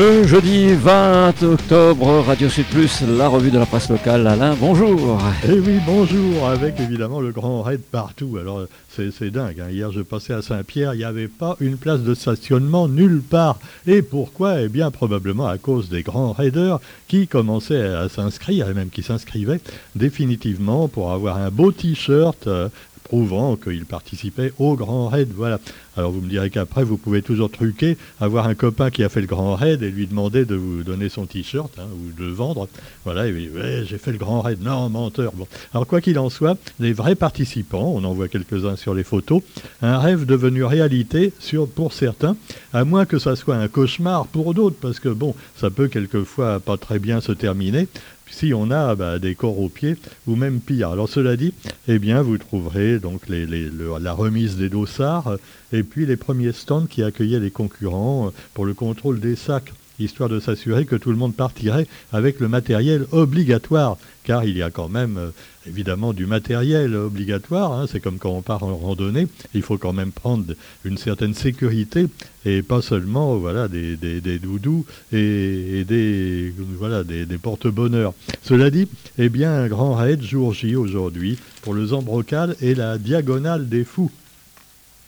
Le jeudi 20 octobre, Radio Sud Plus, la revue de la presse locale. Alain, bonjour. Eh oui, bonjour, avec évidemment le grand raid partout. Alors, c'est dingue. Hein. Hier, je passais à Saint-Pierre, il n'y avait pas une place de stationnement nulle part. Et pourquoi? Eh bien, probablement à cause des grands raiders qui commençaient à s'inscrire, et même qui s'inscrivaient définitivement pour avoir un beau t-shirt euh, prouvant qu'il participait au Grand Raid. Voilà. Alors vous me direz qu'après, vous pouvez toujours truquer, avoir un copain qui a fait le Grand Raid et lui demander de vous donner son t-shirt hein, ou de vendre. Voilà, j'ai fait le Grand Raid. Non, menteur. Bon. Alors quoi qu'il en soit, les vrais participants, on en voit quelques-uns sur les photos, un rêve devenu réalité sur, pour certains, à moins que ça soit un cauchemar pour d'autres, parce que bon, ça peut quelquefois pas très bien se terminer si on a bah, des corps aux pieds ou même pire. Alors cela dit, eh bien vous trouverez donc la remise des dossards et puis les premiers stands qui accueillaient les concurrents euh, pour le contrôle des sacs histoire de s'assurer que tout le monde partirait avec le matériel obligatoire, car il y a quand même euh, évidemment du matériel obligatoire, hein. c'est comme quand on part en randonnée, il faut quand même prendre une certaine sécurité et pas seulement voilà, des, doudous et, des, voilà, des, porte-bonheur. Cela dit, eh bien, un grand raid jour J aujourd'hui pour le Zambrocal et la Diagonale des Fous.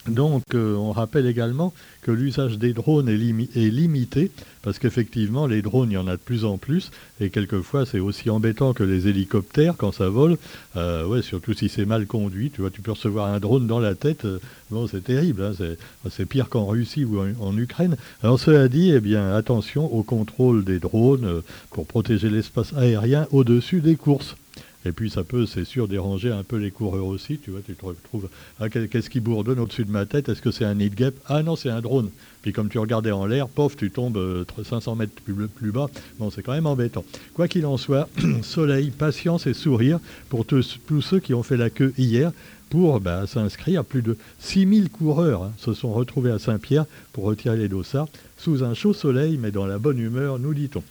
Donc, euh, on rappelle également que l'usage des drones est, limité, parce qu'effectivement, les drones, il y en a de plus en plus, et quelquefois, c'est aussi embêtant que les hélicoptères quand ça vole. Euh, ouais, surtout si c'est mal conduit. Tu vois, tu peux recevoir un drone dans la tête. Euh, bon, c'est terrible. Hein, c'est pire qu'en Russie ou en, Ukraine. Alors, cela dit, eh bien, attention au contrôle des drones pour protéger l'espace aérien au-dessus des courses. Et puis ça peut, c'est sûr, déranger un peu les coureurs aussi. Tu vois, tu te retrouves, ah, qu'est-ce qui bourdonne au-dessus de ma tête? Est-ce que c'est un nid guêpe Ah non, c'est un drone. Puis comme tu regardais en l'air, pof, tu tombes 500 euh, mètres plus, bas. Bon, c'est quand même embêtant. Quoi qu'il en soit, soleil, patience et sourire pour tous, ceux qui ont fait la queue hier pour bah, s'inscrire. Plus de 6000 coureurs hein, se sont retrouvés à Saint-Pierre pour retirer les dossards sous un chaud soleil, mais dans la bonne humeur, nous dit-on.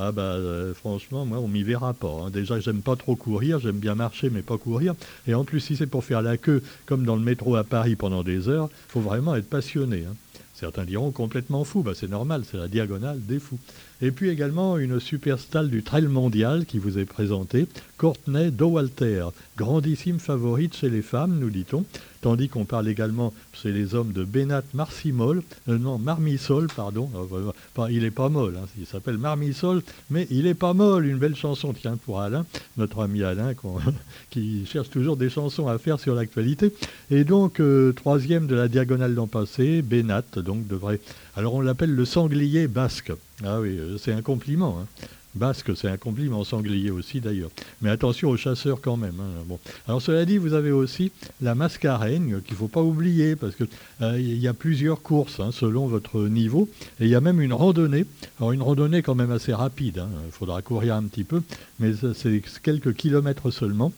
Ah bah euh, franchement, moi on m'y verra pas. Hein. Déjà j'aime pas trop courir, j'aime bien marcher mais pas courir. Et en plus si c'est pour faire la queue comme dans le métro à Paris pendant des heures, faut vraiment être passionné. Hein. Certains diront complètement fou, bah c'est normal, c'est la diagonale des fous. Et puis également une superstalle du trail mondial qui vous est présentée, Courtney Dowalter, grandissime favorite chez les femmes, nous dit-on, tandis qu'on parle également chez les hommes de Benat Marcimol, euh, non, Marmisol, pardon, euh, il est pas molle, hein, il s'appelle Marmisol, mais il est pas molle, une belle chanson, tiens, pour Alain, notre ami Alain, qui cherche toujours des chansons à faire sur l'actualité. Et donc, euh, troisième de la diagonale d'an passé, Benat, donc devrait... Alors on l'appelle le sanglier basque. Ah oui, euh, c'est un compliment. Hein. Basque, c'est un compliment, sanglier aussi d'ailleurs. Mais attention aux chasseurs quand même. Hein. Alors cela dit, vous avez aussi la mascareigne qu'il ne faut pas oublier parce qu'il euh, y a plusieurs courses hein, selon votre niveau. Et il y a même une randonnée. Alors une randonnée quand même assez rapide. Il faudra courir un petit peu, mais c'est quelques kilomètres seulement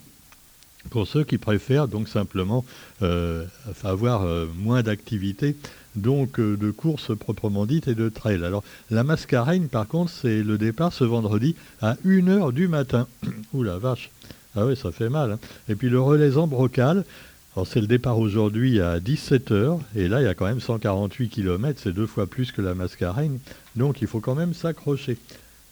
pour ceux qui préfèrent donc simplement euh, avoir moins d'activité donc euh, de course proprement dite et de trail. Alors la mascareigne par contre c'est le départ ce vendredi à 1h du matin. Ouh la vache, ah oui ça fait mal. Hein. Et puis le relais Ambrocal, alors c'est le départ aujourd'hui à 17h et là il y a quand même 148 km, c'est deux fois plus que la mascareigne, donc il faut quand même s'accrocher.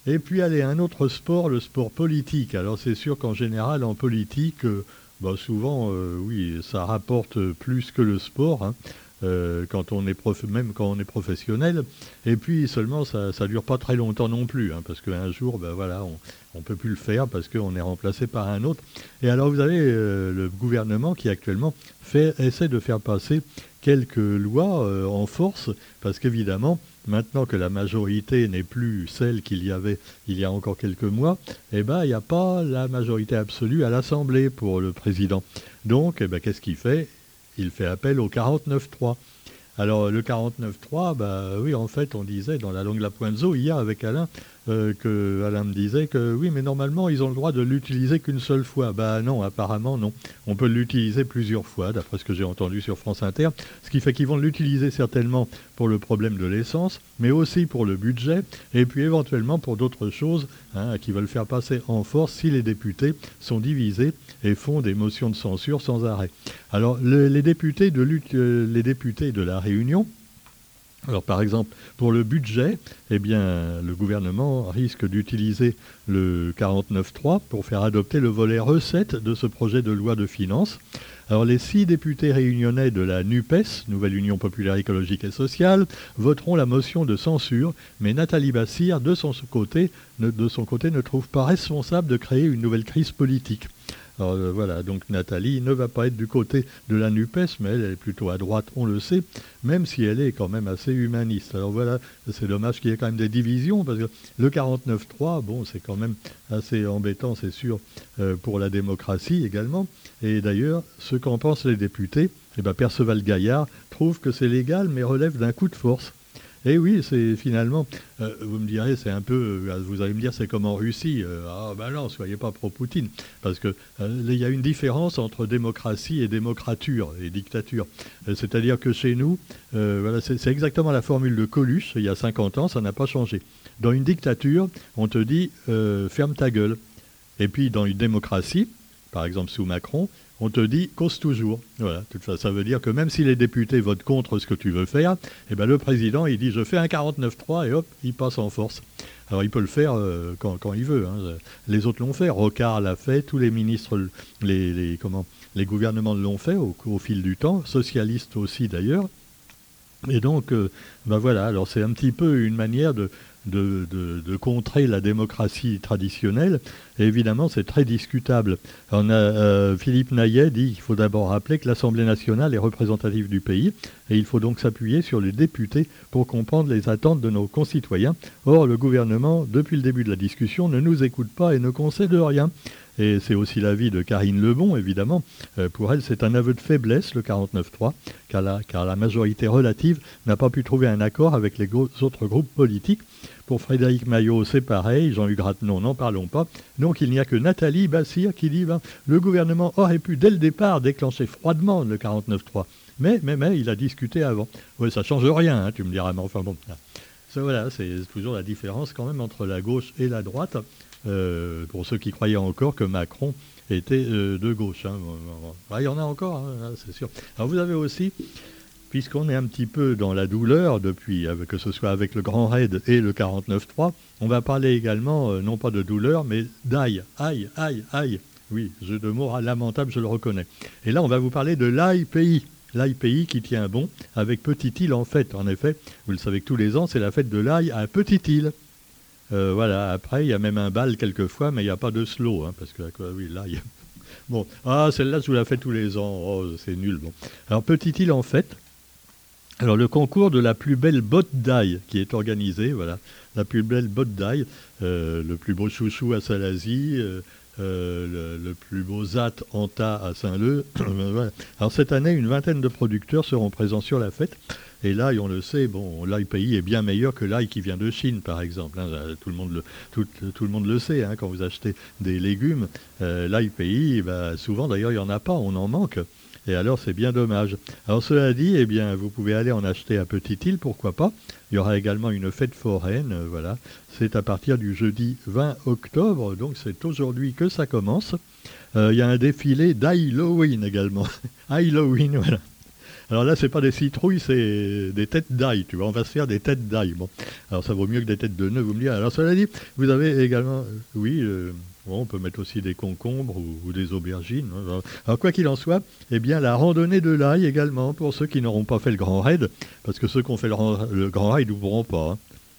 Et puis allez, un autre sport, le sport politique. Alors c'est sûr qu'en général en politique, euh, bah, souvent euh, oui ça rapporte plus que le sport. Hein. Euh, quand on est même quand on est professionnel. Et puis seulement, ça ne dure pas très longtemps non plus, hein, parce qu'un jour, ben voilà, on ne peut plus le faire parce qu'on est remplacé par un autre. Et alors vous avez euh, le gouvernement qui actuellement essaie de faire passer quelques lois euh, en force, parce qu'évidemment, maintenant que la majorité n'est plus celle qu'il y avait il y a encore quelques mois, eh ben, il n'y a pas la majorité absolue à l'Assemblée pour le président. Donc, eh ben, qu'est-ce qu'il fait? Il fait appel au 49.3. Alors le 49.3, bah oui, en fait, on disait dans la langue de la pointe hier avec Alain, euh, que Alain me disait que oui, mais normalement, ils ont le droit de l'utiliser qu'une seule fois. Bah non, apparemment non. On peut l'utiliser plusieurs fois, d'après ce que j'ai entendu sur France Inter. Ce qui fait qu'ils vont l'utiliser certainement pour le problème de l'essence, mais aussi pour le budget, et puis éventuellement pour d'autres choses hein, qui veulent faire passer en force si les députés sont divisés et font des motions de censure sans arrêt. Alors les députés de, euh, les députés de la Réunion, Alors par exemple, pour le budget, eh le gouvernement risque d'utiliser le 49.3 pour faire adopter le volet recette de ce projet de loi de finances. Alors les six députés réunionnais de la NUPES, Nouvelle Union Populaire Écologique et Sociale, voteront la motion de censure, mais Nathalie Bassir, de son côté, de son côté, ne trouve pas responsable de créer une nouvelle crise politique. Alors euh, voilà, donc Nathalie ne va pas être du côté de la NUPES, mais elle est plutôt à droite, on le sait, même si elle est quand même assez humaniste. Alors voilà, c'est dommage qu'il y ait quand même des divisions, parce que le 49-3, bon, c'est quand même assez embêtant, c'est sûr, euh, pour la démocratie également. Et d'ailleurs, ce qu'en pensent les députés, eh ben, Perceval Gaillard trouve que c'est légal, mais relève d'un coup de force. Et eh oui, c'est finalement, euh, vous me direz, c'est un peu, euh, vous allez me dire, c'est comme en Russie. Euh, ah ben non, soyez pas pro-Poutine. Parce qu'il il y a une différence entre démocratie et démocrature, et dictature. C'est-à-dire que chez nous, voilà, c'est exactement la formule de Coluche, il y a 50 ans, ça n'a pas changé. Dans une dictature, on te dit, ferme ta gueule. Et puis dans une démocratie, par exemple sous Macron, on te dit cause toujours. Voilà, ça veut dire que même si les députés votent contre ce que tu veux faire, eh ben le président il dit je fais un 49-3 et hop, il passe en force. Alors il peut le faire euh, quand, il veut. Hein. Les autres l'ont fait, Rocard l'a fait, tous les ministres, les, comment, les gouvernements l'ont fait au, fil du temps, socialistes aussi d'ailleurs. Et donc, euh, ben voilà, alors c'est un petit peu une manière de, de, contrer la démocratie traditionnelle. Évidemment, c'est très discutable. Euh, Philippe Naillet dit qu'il faut d'abord rappeler que l'Assemblée nationale est représentative du pays et il faut donc s'appuyer sur les députés pour comprendre les attentes de nos concitoyens. Or, le gouvernement, depuis le début de la discussion, ne nous écoute pas et ne concède rien. Et c'est aussi l'avis de Karine Lebon, évidemment. Euh, pour elle, c'est un aveu de faiblesse, le 49-3, car la, majorité relative n'a pas pu trouver un accord avec les autres groupes politiques. Pour Frédéric Maillot, c'est pareil. Jean-Hugues Rattenon, n'en parlons pas. Donc il n'y a que Nathalie Bassir qui dit ben, le gouvernement aurait pu dès le départ déclencher froidement le 49-3. Mais, mais, mais, il a discuté avant. Oui, ça change rien, hein, tu me diras, mais enfin bon. Voilà, c'est toujours la différence quand même entre la gauche et la droite. Euh, pour ceux qui croyaient encore que Macron était euh, de gauche. Hein. il y en a encore, hein, c'est sûr. Alors vous avez aussi puisqu'on est un petit peu dans la douleur depuis, que ce soit avec le Grand Raid et le 49.3, on va parler également, euh, non pas de douleur, mais d'ail. Aïe, aïe, aïe. Oui, jeu de mots lamentable, je le reconnais. Et là, on va vous parler de l'ail pays. L'ail pays qui tient bon avec Petite Île en fait. En effet, vous le savez tous les ans, c'est la fête de l'ail à Petite Île. Euh, voilà, après, il y a même un bal quelquefois, mais il n'y a pas de slow, hein, parce que oui. Bon, ah, celle-là, je vous la fais tous les ans. Oh, c'est nul. Bon. Alors, Petite Île en fait, alors le concours de la plus belle botte d'ail qui est organisé, voilà, la plus belle botte d'ail, euh, le plus beau chouchou à Salazie, euh, euh, le, plus beau zat Anta à Saint-Leu. Alors cette année, une vingtaine de producteurs seront présents sur la fête. Et l'ail, on le sait, bon, l'ail pays est bien meilleur que l'ail qui vient de Chine, par exemple. Hein. tout, le monde le, tout, le monde le sait, hein, quand vous achetez des légumes. l'ail pays, bah, souvent d'ailleurs, il n'y en a pas, on en manque. Et alors, c'est bien dommage. Alors, cela dit, eh bien, vous pouvez aller en acheter à Petite Île, pourquoi pas. Il y aura également une fête foraine, euh, voilà. C'est à partir du jeudi 20 octobre, donc c'est aujourd'hui que ça commence. Euh, il y a un défilé d'Halloween également. Halloween, voilà. Alors là, c'est pas des citrouilles, c'est des têtes d'ail, tu vois. On va se faire des têtes d'ail. Bon. Alors ça vaut mieux que des têtes de nœuds, vous me direz. Alors cela dit, vous avez également, euh, on peut mettre aussi des concombres ou, des aubergines. Hein. Alors, quoi qu'il en soit, eh bien, la randonnée de l'ail également, pour ceux qui n'auront pas fait le grand raid, parce que ceux qui ont fait le, grand raid ne pourront pas. Hein.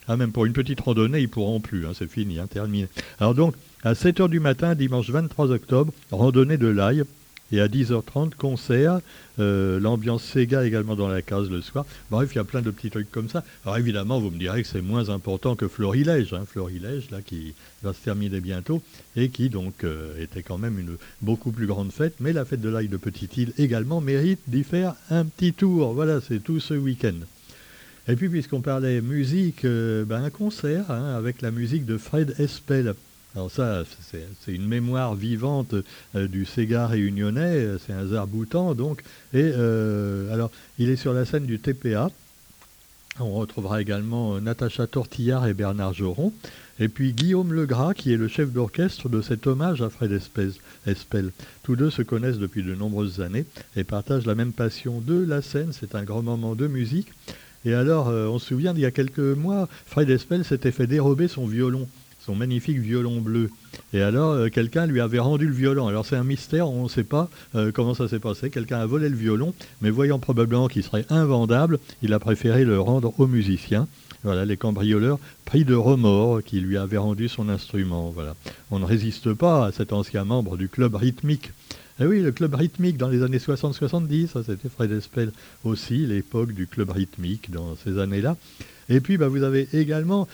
Ah, même pour une petite randonnée, ils pourront plus. Hein, c'est fini, terminé. Alors donc, à 7h du matin, dimanche 23 octobre, randonnée de l'ail. Et à 10h30, concert, euh, l'ambiance Sega également dans la case le soir. Bref, il y a plein de petits trucs comme ça. Alors évidemment, vous me direz que c'est moins important que Florilège. Hein, Florilège, là, qui va se terminer bientôt, et qui donc euh, était quand même une beaucoup plus grande fête. Mais la fête de l'ail de Petite-Île également mérite d'y faire un petit tour. Voilà, c'est tout ce week-end. Et puis, puisqu'on parlait musique, euh, ben, un concert hein, avec la musique de Fred Espel. Alors ça, c'est une mémoire vivante euh, du Sega réunionnais, c'est un zarboutant donc. Et euh, alors, il est sur la scène du TPA. On retrouvera également euh, Natacha Tortillard et Bernard Joron. Et puis Guillaume Legras, qui est le chef d'orchestre de cet hommage à Fred Espel. Tous deux se connaissent depuis de nombreuses années et partagent la même passion de la scène. C'est un grand moment de musique. Et alors, on se souvient, il y a quelques mois, Fred Espel s'était fait dérober son violon magnifique violon bleu. Et alors, euh, quelqu'un lui avait rendu le violon. Alors, c'est un mystère, on ne sait pas euh, comment ça s'est passé. Quelqu'un a volé le violon, mais voyant probablement qu'il serait invendable, il a préféré le rendre au musicien. Voilà, les cambrioleurs pris de remords qui lui avaient rendu son instrument. Voilà. On ne résiste pas à cet ancien membre du club rythmique. Eh oui, le club rythmique dans les années 60-70, ça c'était Fred Espel aussi, l'époque du club rythmique dans ces années-là. Et puis bah, vous avez également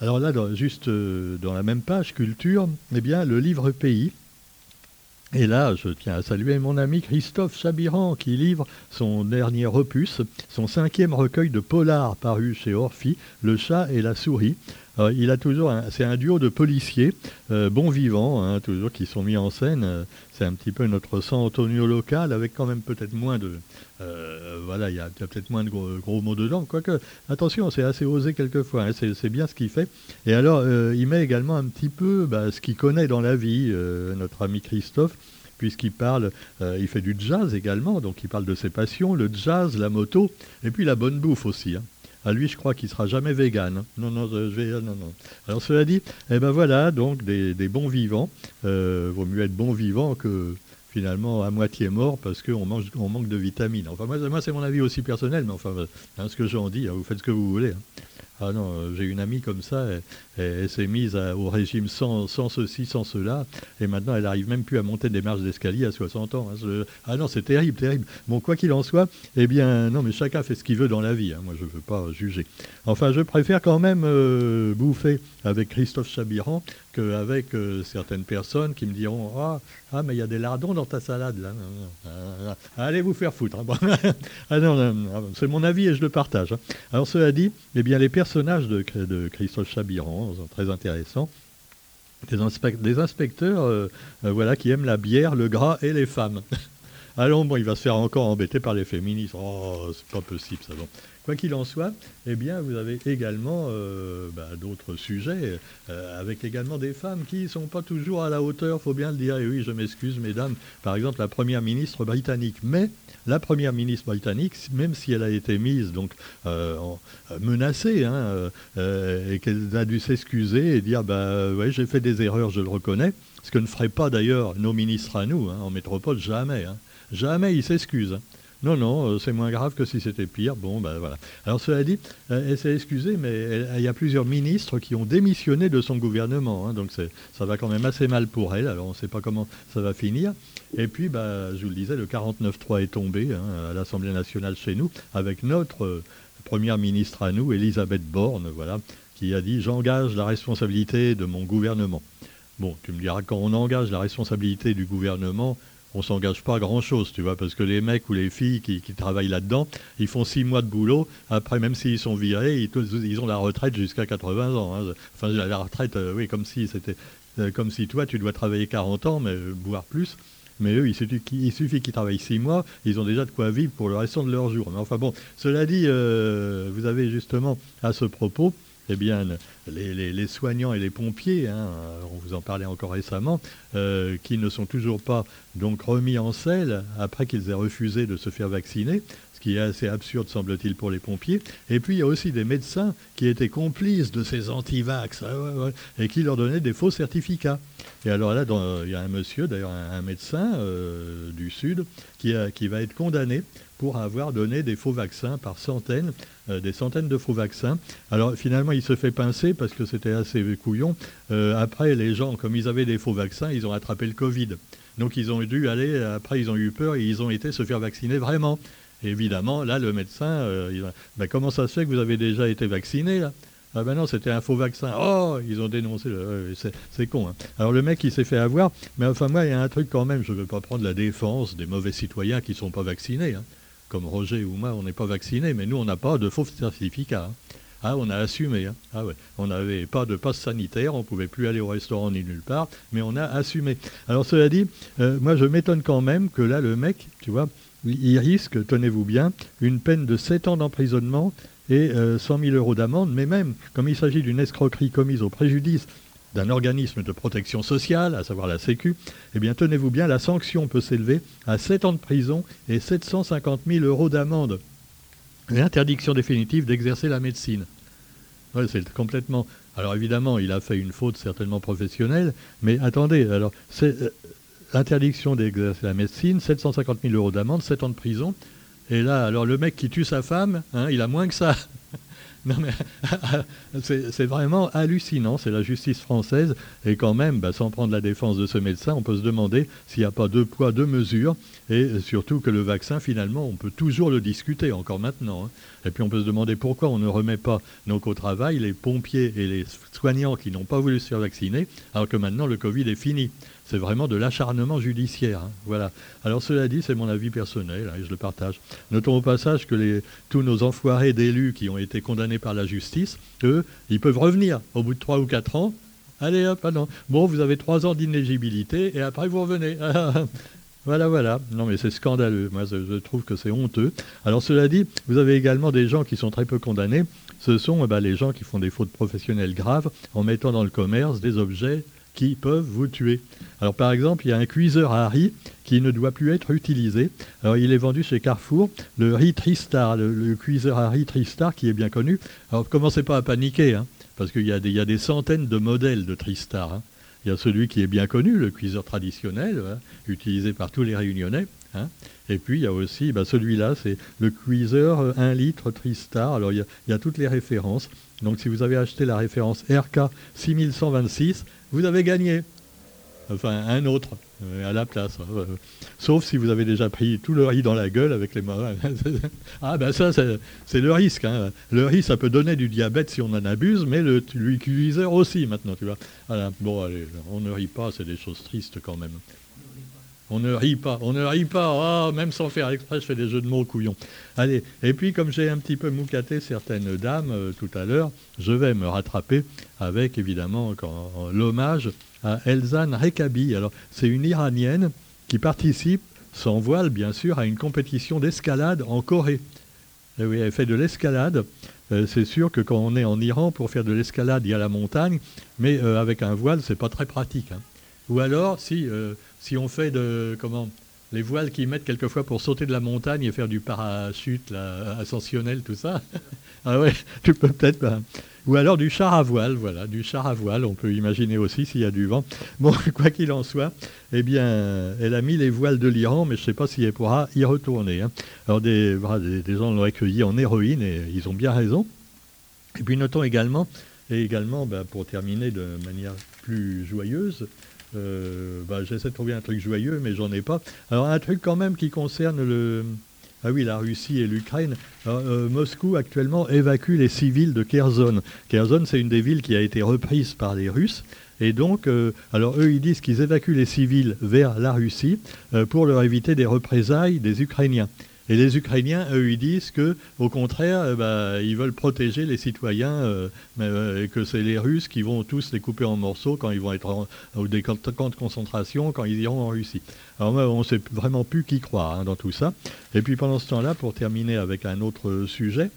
alors là, juste euh, dans la même page, culture, eh bien, le livre Pays. Et là, je tiens à saluer mon ami Christophe Chabiran qui livre son dernier opus, son cinquième recueil de polar paru chez Orphy, Le chat et la souris. Euh, il a toujours, c'est un duo de policiers, euh, bons vivants, hein, toujours qui sont mis en scène. C'est un petit peu notre San Antonio local, avec quand même peut-être moins de, voilà, il y a, peut-être moins de gros, mots dedans. Quoique, attention, c'est assez osé quelquefois. Hein, c'est, bien ce qu'il fait. Et alors, il met également un petit peu bah, ce qu'il connaît dans la vie, notre ami Christophe puisqu'il parle, il fait du jazz également, donc il parle de ses passions, le jazz, la moto, et puis la bonne bouffe aussi. Hein. À lui, je crois qu'il sera jamais vegan. Non, non, je vais, non, non. Alors cela dit, eh ben voilà, donc des, bons vivants. Euh, vaut mieux être bon vivant que finalement à moitié mort parce qu'on on manque de vitamines. Enfin, moi, c'est mon avis aussi personnel, mais enfin, hein, ce que j'en dis, hein, vous faites ce que vous voulez. Hein. Ah non, euh, j'ai une amie comme ça, elle, s'est mise au régime sans, ceci, sans cela, et maintenant elle n'arrive même plus à monter des marches d'escalier à 60 ans. Ah non, c'est terrible, terrible. Bon, quoi qu'il en soit, eh bien, non, mais chacun fait ce qu'il veut dans la vie. Moi, je ne veux pas juger. Enfin, je préfère quand même euh, bouffer avec Christophe Chabiran qu'avec euh, certaines personnes qui me diront ah, ah, mais il y a des lardons dans ta salade là. Allez vous faire foutre. Hein. ah c'est mon avis et je le partage. Alors, cela dit, eh bien, les personnages de, de Christophe Chabiran sont très intéressants. Des, inspecteurs euh, voilà, qui aiment la bière, le gras et les femmes. Allons, bon, il va se faire encore embêter par les féministes. Oh, c'est pas possible ça. Bon. Quoi qu'il en soit, eh bien, vous avez également euh, bah, d'autres sujets, euh, avec également des femmes qui ne sont pas toujours à la hauteur, faut bien le dire. Et oui, je m'excuse, mesdames. Par exemple, la première ministre britannique. Mais la première ministre britannique, même si elle a été mise, donc euh, menacée, hein, et qu'elle a dû s'excuser et dire, bah ouais, j'ai fait des erreurs, je le reconnais. Ce que ne feraient pas d'ailleurs nos ministres à nous, hein, en métropole, jamais. Hein. Jamais ils s'excusent. Non, non, euh, c'est moins grave que si c'était pire. Bon, ben voilà. Alors cela dit, euh, elle s'est excusée, mais il y a plusieurs ministres qui ont démissionné de son gouvernement. Hein, donc ça va quand même assez mal pour elle. Alors on ne sait pas comment ça va finir. Et puis, bah, je vous le disais, le 49-3 est tombé hein, à l'Assemblée nationale chez nous, avec notre euh, première ministre à nous, Elisabeth Borne, voilà, qui a dit J'engage la responsabilité de mon gouvernement. Bon, tu me diras, quand on engage la responsabilité du gouvernement, on s'engage pas à grand chose, tu vois, parce que les mecs ou les filles qui, travaillent là-dedans, ils font six mois de boulot. Après, même s'ils sont virés, ils, ont la retraite jusqu'à 80 ans. Hein. Enfin, la retraite, euh, oui, comme si c'était, euh, comme si toi, tu dois travailler 40 ans, mais euh, voire plus. Mais eux, il suffit, qu'ils travaillent six mois, ils ont déjà de quoi vivre pour le restant de leur jour. Mais enfin bon, cela dit, vous avez justement à ce propos eh bien, les, soignants et les pompiers, hein, on vous en parlait encore récemment, euh, qui ne sont toujours pas remis en selle après qu'ils aient refusé de se faire vacciner, qui est assez absurde semble-t-il pour les pompiers. Et puis il y a aussi des médecins qui étaient complices de ces anti-vax et qui leur donnaient des faux certificats. Et alors là, il y a un monsieur, d'ailleurs un, médecin euh, du Sud, qui, qui va être condamné pour avoir donné des faux vaccins par centaines, euh, des centaines de faux vaccins. Alors finalement, il se fait pincer parce que c'était assez couillon. Euh, après, les gens, comme ils avaient des faux vaccins, ils ont attrapé le Covid. Donc ils ont dû aller, après ils ont eu peur et ils ont été se faire vacciner vraiment. Évidemment, là, le médecin, euh, ben, comment ça se fait que vous avez déjà été vacciné ah ben non, c'était un faux vaccin. Oh, ils ont dénoncé. c'est con. Hein. Alors le mec, il s'est fait avoir. Mais enfin, moi, il y a un truc quand même. Je ne veux pas prendre la défense des mauvais citoyens qui ne sont pas vaccinés. Hein comme Roger ou moi, on n'est pas vacciné, mais nous, on n'a pas de faux certificats. Hein. Ah, on a assumé. Ah ouais. On n'avait pas de passe sanitaire, on ne pouvait plus aller au restaurant ni nulle part, mais on a assumé. Alors cela dit, euh, moi je m'étonne quand même que là, le mec, tu vois, il risque, tenez-vous bien, une peine de 7 ans d'emprisonnement et 100 euh, 000 euros d'amende, mais même, comme il s'agit d'une escroquerie commise au préjudice d'un organisme de protection sociale, à savoir la Sécu, eh bien tenez-vous bien, la sanction peut s'élever à 7 ans de prison et 750 000 euros d'amende. l'interdiction définitive d'exercer la médecine. c'est complètement. Alors évidemment, il a fait une faute certainement professionnelle, mais attendez, alors c'est l'interdiction d'exercer la médecine, 750 000 euros d'amende, 7 ans de prison. Et là, alors le mec qui tue sa femme, hein, il a moins que ça. Non mais c'est vraiment hallucinant, c'est la justice française. Et quand même, bah, sans prendre la défense de ce médecin, on peut se demander s'il n'y a pas deux poids, deux mesures. Et surtout que le vaccin, finalement, on peut toujours le discuter, encore maintenant. Hein. Et puis on peut se demander pourquoi on ne remet pas donc au travail les pompiers et les soignants qui n'ont pas voulu se faire vacciner, alors que maintenant le Covid est fini c'est vraiment de l'acharnement judiciaire. Hein. Voilà. Alors cela dit, c'est mon avis personnel hein, et je le partage. Notons au passage que tous nos enfoirés d'élus qui ont été condamnés par la justice, eux, ils peuvent revenir au bout de trois ou quatre ans. Allez hop, ah non. Bon, vous avez trois ans d'inéligibilité et après vous revenez. Voilà, voilà. Non, mais c'est scandaleux. Moi, je, trouve que c'est honteux. Alors, cela dit, vous avez également des gens qui sont très peu condamnés. Ce sont eh ben, les gens qui font des fautes professionnelles graves en mettant dans le commerce des objets qui peuvent vous tuer. Alors par exemple, il y a un cuiseur à riz qui ne doit plus être utilisé. Il est vendu chez Carrefour, le riz Tristar, le, cuiseur à riz Tristar qui est bien connu. Alors commencez pas à paniquer, hein, parce qu'il y, a des centaines de modèles de Tristar. Hein. Il y a celui qui est bien connu, le cuiseur traditionnel, hein, utilisé par tous les réunionnais. Et puis il y a aussi bah, celui-là, c'est le cuiseur 1 litre Tristar. Alors il y, a, toutes les références. Donc si vous avez acheté la référence RK 6126, vous avez gagné. Enfin, un autre euh, à la place. Hein, euh, sauf si vous avez déjà pris tout le riz dans la gueule avec les mains. ah ben ça, c'est le risque. Hein. Le riz, ça peut donner du diabète si on en abuse, mais le cuiseur aussi maintenant, tu vois. Bon, allez, on ne rit pas, c'est des choses tristes quand même. On ne rit pas, on ne rit pas, ah, même sans faire exprès, je fais des jeux de mots couillons. Allez, et puis comme j'ai un petit peu moucaté certaines dames euh, tout à l'heure, je vais me rattraper avec évidemment l'hommage à Elzan Rekabi. Alors, c'est une Iranienne qui participe, sans voile bien sûr, à une compétition d'escalade en Corée. Et oui, elle fait de l'escalade. Euh, c'est sûr que quand on est en Iran, pour faire de l'escalade, il y a la montagne, mais euh, avec un voile, c'est pas très pratique. Hein. Ou alors, si si on fait de comment les voiles qu'ils mettent quelquefois pour sauter de la montagne et faire du parachute ascensionnel, tout ça. ah ouais, tu peux peut-être. Ben, ou alors du char à voile, voilà, du char à voile, on peut imaginer aussi s'il y a du vent. Bon, quoi qu'il en soit, eh bien, elle a mis les voiles de l'Iran, mais je ne sais pas si elle pourra y retourner. Hein. Alors des, des, gens l'ont accueilli en héroïne et ils ont bien raison. Et puis notons également, et également, ben, pour terminer de manière plus joyeuse, euh, bah, j'essaie de trouver un truc joyeux, mais j'en ai pas. Alors un truc quand même qui concerne le... Ah oui, la Russie et l'Ukraine. Euh, Moscou actuellement évacue les civils de Kherson. Kherson, c'est une des villes qui a été reprise par les Russes. Et donc, euh, alors eux, ils disent qu'ils évacuent les civils vers la Russie pour leur éviter des représailles des Ukrainiens. Et les Ukrainiens, eux, ils disent que, au contraire, euh, bah, ils veulent protéger les citoyens, euh, euh, et que c'est les Russes qui vont tous les couper en morceaux quand ils vont être en, au des camps de concentration, quand ils iront en Russie. Alors on ne sait vraiment plus qui croire hein, dans tout ça. Et puis pendant ce temps-là, pour terminer avec un autre sujet,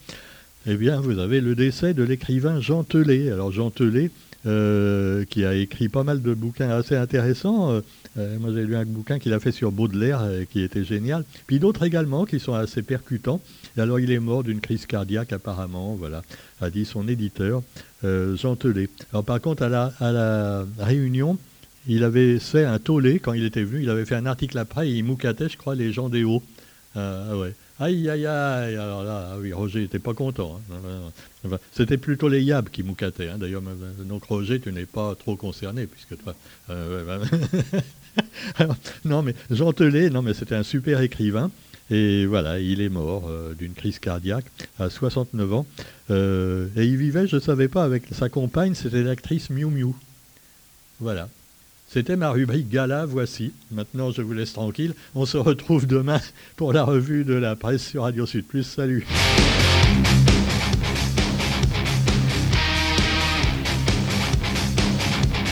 eh bien, vous avez le décès de l'écrivain Jean Telet. Alors Jean Telet, qui a écrit pas mal de bouquins assez intéressants. Euh, moi, j'ai lu un bouquin qu'il a fait sur Baudelaire euh, qui était génial. Puis d'autres également qui sont assez percutants. Alors, il est mort d'une crise cardiaque, apparemment, voilà, a dit son éditeur, euh, Jean Telet. Alors, par contre, à la, réunion, il avait fait un tollé quand il était venu. Il avait fait un article après et il moucatait, je crois, les gens des Hauts. ah ouais. Aïe, aïe, aïe. Alors là, oui, Roger n'était pas content. Hein. C'était plutôt les Yab qui moucataient. Hein. D'ailleurs, donc Roger, tu n'es pas trop concerné, puisque toi. non, mais Jean Telet, non, mais c'était un super écrivain. Et voilà, il est mort euh, d'une crise cardiaque à 69 ans. Euh, et il vivait, je ne savais pas, avec sa compagne, c'était l'actrice Miu Miu. Voilà. C'était ma rubrique Gala, voici. Maintenant, je vous laisse tranquille. On se retrouve demain pour la revue de la presse sur Radio Sud Plus. Salut